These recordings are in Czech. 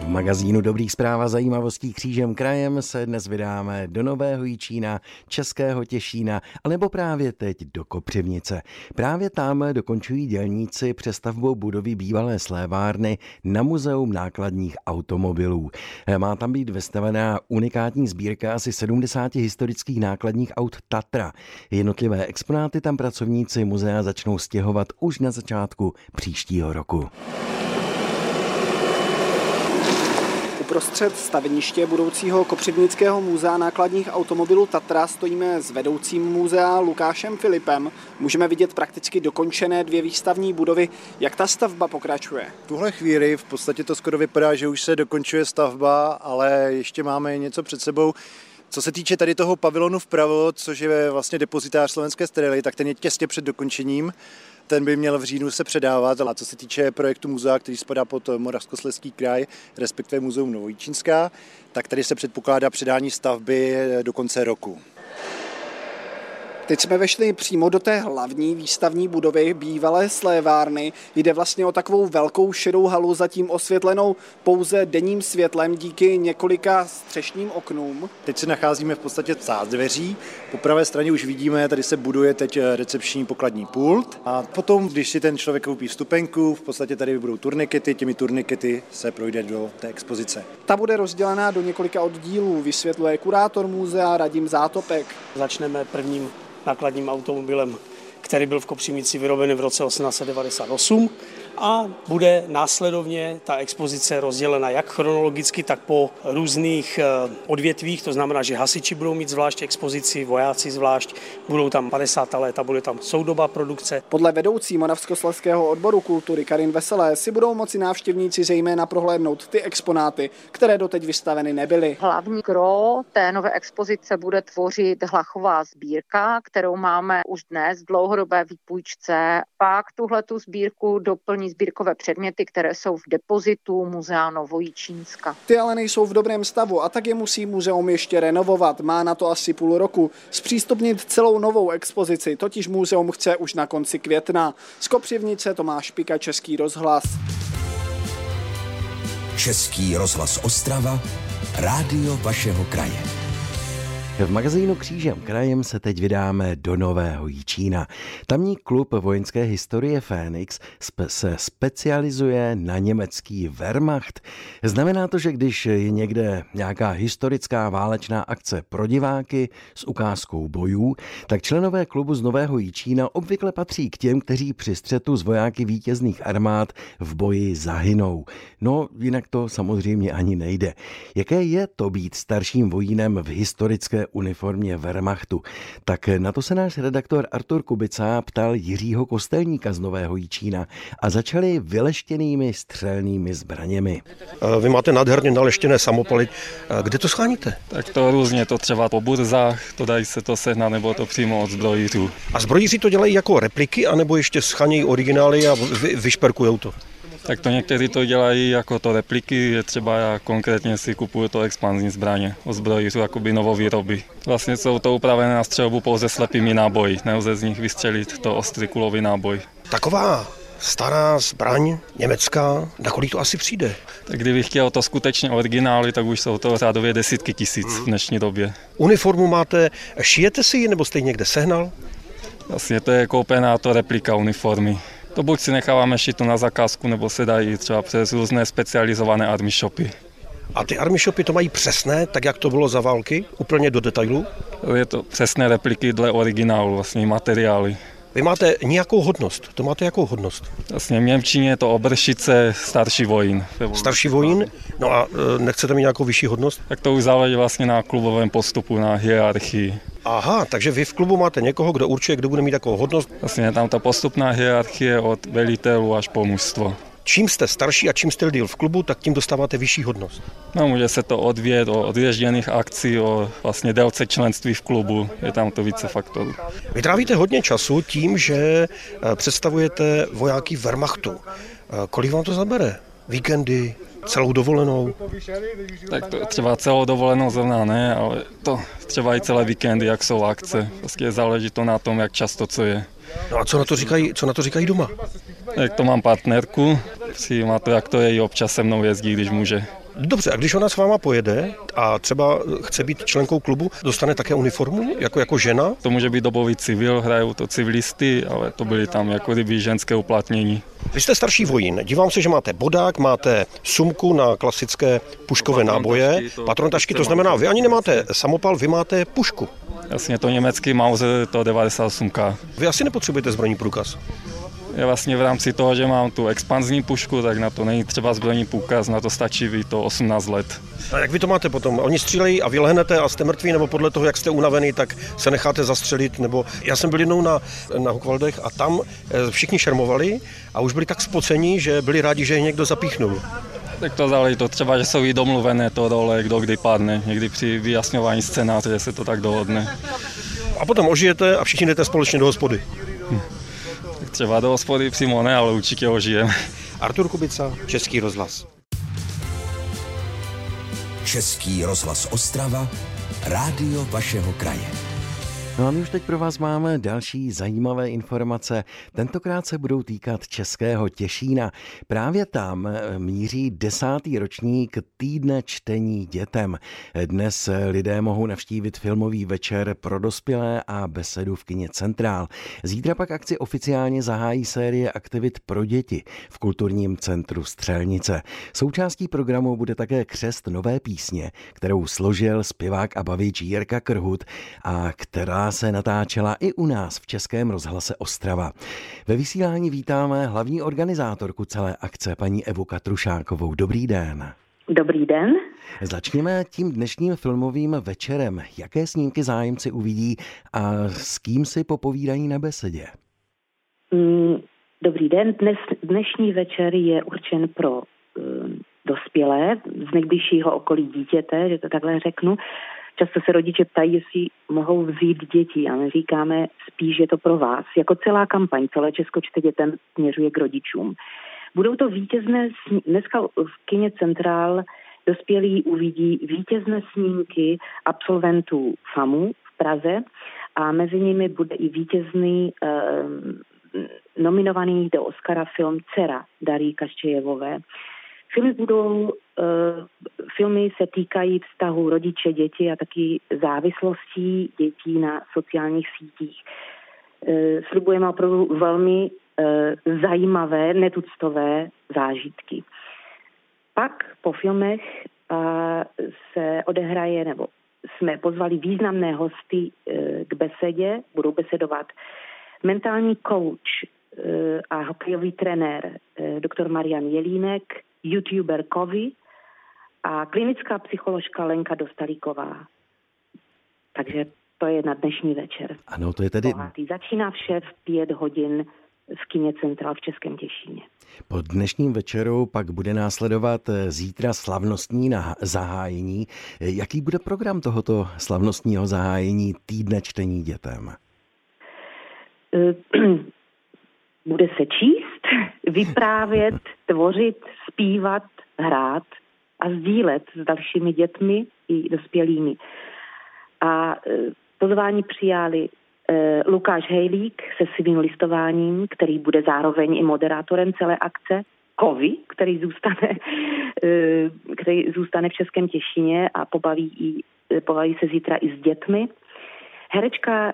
V magazínu Dobrých zpráv a zajímavostí křížem krajem se dnes vydáme do Nového Jičína, Českého Těšína, alebo právě teď do Kopřivnice. Právě tam dokončují dělníci přestavbou budovy bývalé slévárny na Muzeum nákladních automobilů. Má tam být vystavená unikátní sbírka asi 70 historických nákladních aut Tatra. Jednotlivé exponáty tam pracovníci muzea začnou stěhovat už na začátku příštího roku. Uprostřed staveniště budoucího Kopřivnického muzea nákladních automobilů Tatra stojíme s vedoucím muzea Lukášem Filipem. Můžeme vidět prakticky dokončené dvě výstavní budovy. Jak ta stavba pokračuje? V tuhle chvíli v podstatě to skoro vypadá, že už se dokončuje stavba, ale ještě máme něco před sebou. Co se týče tady toho pavilonu vpravo, což je vlastně depozitář slovenské sterily, tak ten je těsně před dokončením ten by měl v říjnu se předávat. A co se týče projektu muzea, který spadá pod Moravskoslezský kraj, respektive Muzeum Novojíčínská, tak tady se předpokládá předání stavby do konce roku. Teď jsme vešli přímo do té hlavní výstavní budovy bývalé slévárny. Jde vlastně o takovou velkou šedou halu, zatím osvětlenou pouze denním světlem díky několika střešním oknům. Teď se nacházíme v podstatě v dveří. Po pravé straně už vidíme, tady se buduje teď recepční pokladní pult. A potom, když si ten člověk koupí vstupenku, v podstatě tady budou turnikety, těmi turnikety se projde do té expozice. Ta bude rozdělená do několika oddílů, vysvětluje kurátor muzea Radim Zátopek. Začneme prvním nákladním automobilem, který byl v Kopřivnici vyroben v roce 1898 a bude následovně ta expozice rozdělena jak chronologicky, tak po různých eh, odvětvích, to znamená, že hasiči budou mít zvlášť expozici, vojáci zvlášť, budou tam 50. léta, bude tam soudoba produkce. Podle vedoucí Moravskoslezského odboru kultury Karin Veselé si budou moci návštěvníci zejména prohlédnout ty exponáty, které doteď vystaveny nebyly. Hlavní gro té nové expozice bude tvořit hlachová sbírka, kterou máme už dnes v dlouhodobé výpůjčce. Pak tuhle tu sbírku doplní sbírkové předměty, které jsou v depozitu Muzea Novojičínska. Ty ale nejsou v dobrém stavu a tak je musí muzeum ještě renovovat. Má na to asi půl roku. Zpřístupnit celou novou expozici, totiž muzeum chce už na konci května. Z Kopřivnice Tomáš Pika, Český rozhlas. Český rozhlas Ostrava, rádio vašeho kraje. V magazínu Křížem krajem se teď vydáme do Nového Jičína. Tamní klub vojenské historie Fénix se specializuje na německý Wehrmacht. Znamená to, že když je někde nějaká historická válečná akce pro diváky s ukázkou bojů, tak členové klubu z Nového Jičína obvykle patří k těm, kteří při střetu z vojáky vítězných armád v boji zahynou. No, jinak to samozřejmě ani nejde. Jaké je to být starším vojínem v historické uniformě Wehrmachtu. Tak na to se náš redaktor Artur Kubica ptal Jiřího Kostelníka z Nového Jičína a začali vyleštěnými střelnými zbraněmi. Vy máte nádherně naleštěné samopaly. Kde to scháníte? Tak to různě, to třeba po burzách, to dají se to sehnat, nebo to přímo od zbrojířů. A zbrojíři to dělají jako repliky, anebo ještě schánějí originály a vy, vyšperkují to? Tak to někteří to dělají jako to repliky, je třeba já konkrétně si kupuju to expanzní zbraně od zbrojířů, jakoby novovýroby. Vlastně jsou to upravené na střelbu pouze slepými náboji, nelze z nich vystřelit to ostrý kulový náboj. Taková stará zbraň německá, na kolik to asi přijde? Tak kdybych chtěl to skutečně originály, tak už jsou to řádově desítky tisíc v dnešní době. Uniformu máte, šijete si ji nebo jste ji někde sehnal? Vlastně to je koupená to replika uniformy. To buď si necháváme šít na zakázku, nebo se dají třeba přes různé specializované army shopy. A ty army shopy to mají přesné, tak jak to bylo za války, úplně do detailu? Je to přesné repliky dle originálu, vlastně materiály. Vy máte nějakou hodnost. To máte jakou hodnost? Vlastně v Němčině je to obršice starší vojín. Starší vojín? No a e, nechcete mít nějakou vyšší hodnost? Tak to už záleží vlastně na klubovém postupu, na hierarchii. Aha, takže vy v klubu máte někoho, kdo určuje, kdo bude mít takovou hodnost? Vlastně je tam ta postupná hierarchie od velitelů až po mužstvo čím jste starší a čím jste díl v klubu, tak tím dostáváte vyšší hodnost. No, může se to odvět o odježděných akcí, o vlastně délce členství v klubu, je tam to více faktorů. Vy trávíte hodně času tím, že eh, představujete vojáky Wehrmachtu. Eh, kolik vám to zabere? Víkendy, celou dovolenou? Tak to třeba celou dovolenou zrovna ne, ale to třeba i celé víkendy, jak jsou akce. Vlastně záleží to na tom, jak často co je. No a co na to říkají, co na to říkají doma? Jak to mám partnerku, si má to, jak to je, občas se mnou jezdí, když může. Dobře, a když ona s váma pojede a třeba chce být členkou klubu, dostane také uniformu jako, jako žena? To může být dobový civil, hrajou to civilisty, ale to byly tam jako kdyby ženské uplatnění. Vy jste starší vojín. Dívám se, že máte bodák, máte sumku na klasické puškové náboje, patrontašky, to znamená, vy ani nemáte samopal, vy máte pušku. Jasně, to německý Mauser, to 98K. Vy asi nepotřebujete zbrojní průkaz. Já vlastně v rámci toho, že mám tu expanzní pušku, tak na to není třeba zbrojní průkaz, na to stačí vy to 18 let. A jak vy to máte potom? Oni střílejí a vy lehnete a jste mrtví, nebo podle toho, jak jste unavený, tak se necháte zastřelit? Nebo já jsem byl jednou na, na Hukvaldech a tam eh, všichni šermovali a už byli tak spocení, že byli rádi, že je někdo zapíchnul. Tak to záleží to třeba, že jsou i domluvené to role, kdo kdy padne. Někdy při vyjasňování scénáře se to tak dohodne. A potom ožijete a všichni jdete společně do hospody. Hm. Třeba do hospody přímo ne, ale určitě ožijeme. Artur Kubica, Český rozhlas. Český rozhlas Ostrava, rádio vašeho kraje. No a my už teď pro vás máme další zajímavé informace. Tentokrát se budou týkat Českého Těšína. Právě tam eh, míří desátý ročník týdne čtení dětem. Dnes lidé mohou navštívit filmový večer pro dospělé a besedu v kině Centrál. Zítra pak akci oficiálně zahájí série aktivit pro děti v kulturním centru Střelnice. Součástí programu bude také křest nové písně, kterou složil zpěvák a bavič Jirka Krhut a která se natáčela i u nás v Českém rozhlase Ostrava. Ve vysílání vítáme hlavní organizátorku celé akce, paní Evu Katrušákovou. Dobrý den. Dobrý den. Začněme tím dnešním filmovým večerem. Jaké snímky zájemci uvidí a s kým si popovídají na besedě? Mm, dobrý den. Dnes, dnešní večer je určen pro um, dospělé z nejbližšího okolí dítěte, že to takhle řeknu. Často se rodiče ptají, jestli mohou vzít děti a my říkáme spíš, je to pro vás. Jako celá kampaň, celé Česko čte dětem směřuje k rodičům. Budou to vítězné, dneska v kině Centrál dospělí uvidí vítězné snímky absolventů FAMu v Praze a mezi nimi bude i vítězný eh, nominovaný do Oscara film Cera Darí Kaščejevové. Filmy budou, uh, filmy se týkají vztahu rodiče, děti a taky závislostí dětí na sociálních sítích. Uh, slibujeme opravdu velmi uh, zajímavé, netuctové zážitky. Pak po filmech uh, se odehraje, nebo jsme pozvali významné hosty uh, k besedě, budou besedovat mentální coach a hokejový trenér doktor Marian Jelínek, youtuber Kovy a klinická psycholožka Lenka Dostalíková. Takže to je na dnešní večer. Ano, to je tedy... Bohatý. Začíná vše v pět hodin v kině Central v Českém Těšíně. Po dnešním večeru pak bude následovat eh, zítra slavnostní zahájení. Jaký bude program tohoto slavnostního zahájení týdne čtení dětem? Eh, bude se číst, vyprávět, tvořit, zpívat, hrát a sdílet s dalšími dětmi i dospělými. A e, pozvání přijali e, Lukáš Hejlík se svým listováním, který bude zároveň i moderátorem celé akce, Kovy, který zůstane, e, který zůstane v Českém Těšině a pobaví, i, pobaví se zítra i s dětmi. Herečka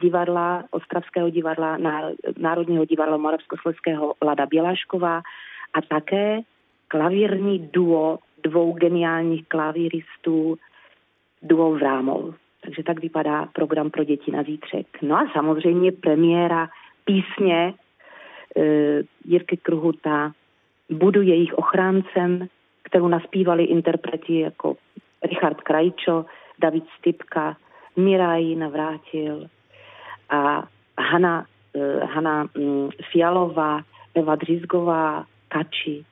divadla, Ostravského divadla, Národního divadla Moravskoslezského Lada Bělášková a také klavírní duo dvou geniálních klavíristů, duo Vrámol. Takže tak vypadá program pro děti na zítřek. No a samozřejmě premiéra písně e, Jirky Kruhuta, Budu jejich ochráncem, kterou naspívali interpreti jako Richard Krajčo, David Stipka, Miraj Navrátil, a Hana, uh, Hana um, Fialová, Eva Drizgová, Kači,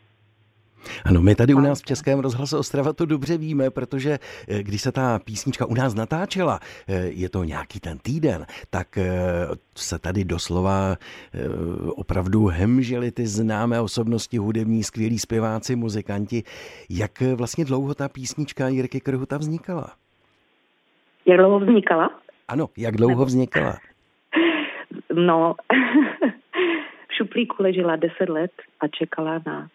ano, my tady u nás v Českém rozhlase Ostrava to dobře víme, protože eh, když se ta písnička u nás natáčela, eh, je to nějaký ten týden, tak se tady doslova opravdu hemžili ty známé osobnosti hudební, skvělí zpěváci, muzikanti. Jak vlastně dlouho ta písnička Jirky Krhuta vznikala? Jak dlouho vznikala? Ano, jak dlouho vznikala? No, šuplíku ležela 10 let a čekala na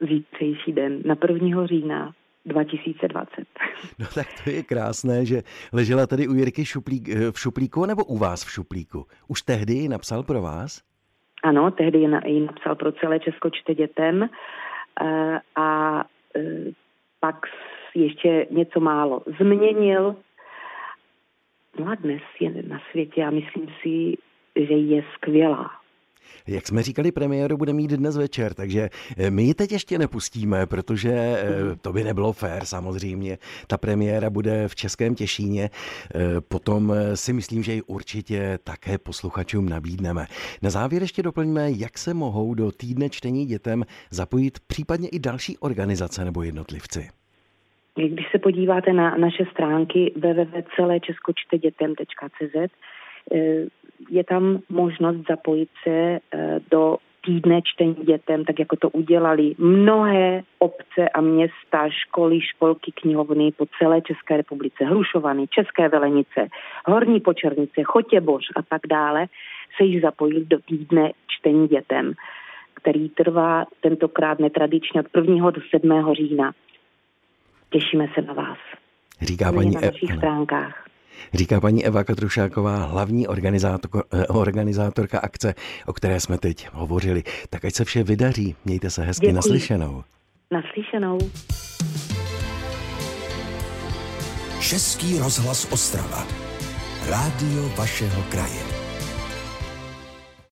zítřejší den, na 1. října 2020. No tak to je krásné, že ležela tady u Jirky šuplík, eh, v šuplíku nebo u vás v šuplíku. Už tehdy ji napsal pro vás? Ano, tehdy ji napsal pro celé Česko čte dětem eh, a eh, pak ještě něco málo změnil. No a dnes je na světě a myslím si, že je skvělá. Jak jsme říkali, premiéru bude mít dnes večer, takže eh, my ji teď ještě nepustíme, protože eh, to by nebylo fér samozřejmě. Ta premiéra bude v Českém Těšíně, eh, potom si myslím, že ji určitě také posluchačům nabídneme. Na závěr ještě doplňme, jak se mohou do týdne čtení dětem zapojit případně i další organizace nebo jednotlivci. Když se podíváte na naše stránky www.celečeskočtedětem.cz, je tam možnost zapojit se eh, do týdne čtení dětem, tak jako to udělali mnohé obce a města, školy, školky, knihovny po celé České republice, Hrušovany, České Velenice, Horní Počernice, Chotěboř a tak dále, se již zapojili do týdne čtení dětem, který trvá tentokrát netradičně od 1. do 7. října. Těšíme se na vás. Říká paní na našich e- stránkách. Říká paní Eva Katrušáková, hlavní organizátor, eh, organizátorka akce, o které jsme teď hovořili. Tak ať se vše vydaří. Mějte se hezky Děkuji. naslyšenou. Naslyšenou. Český rozhlas Ostrava. Rádio vašeho kraje.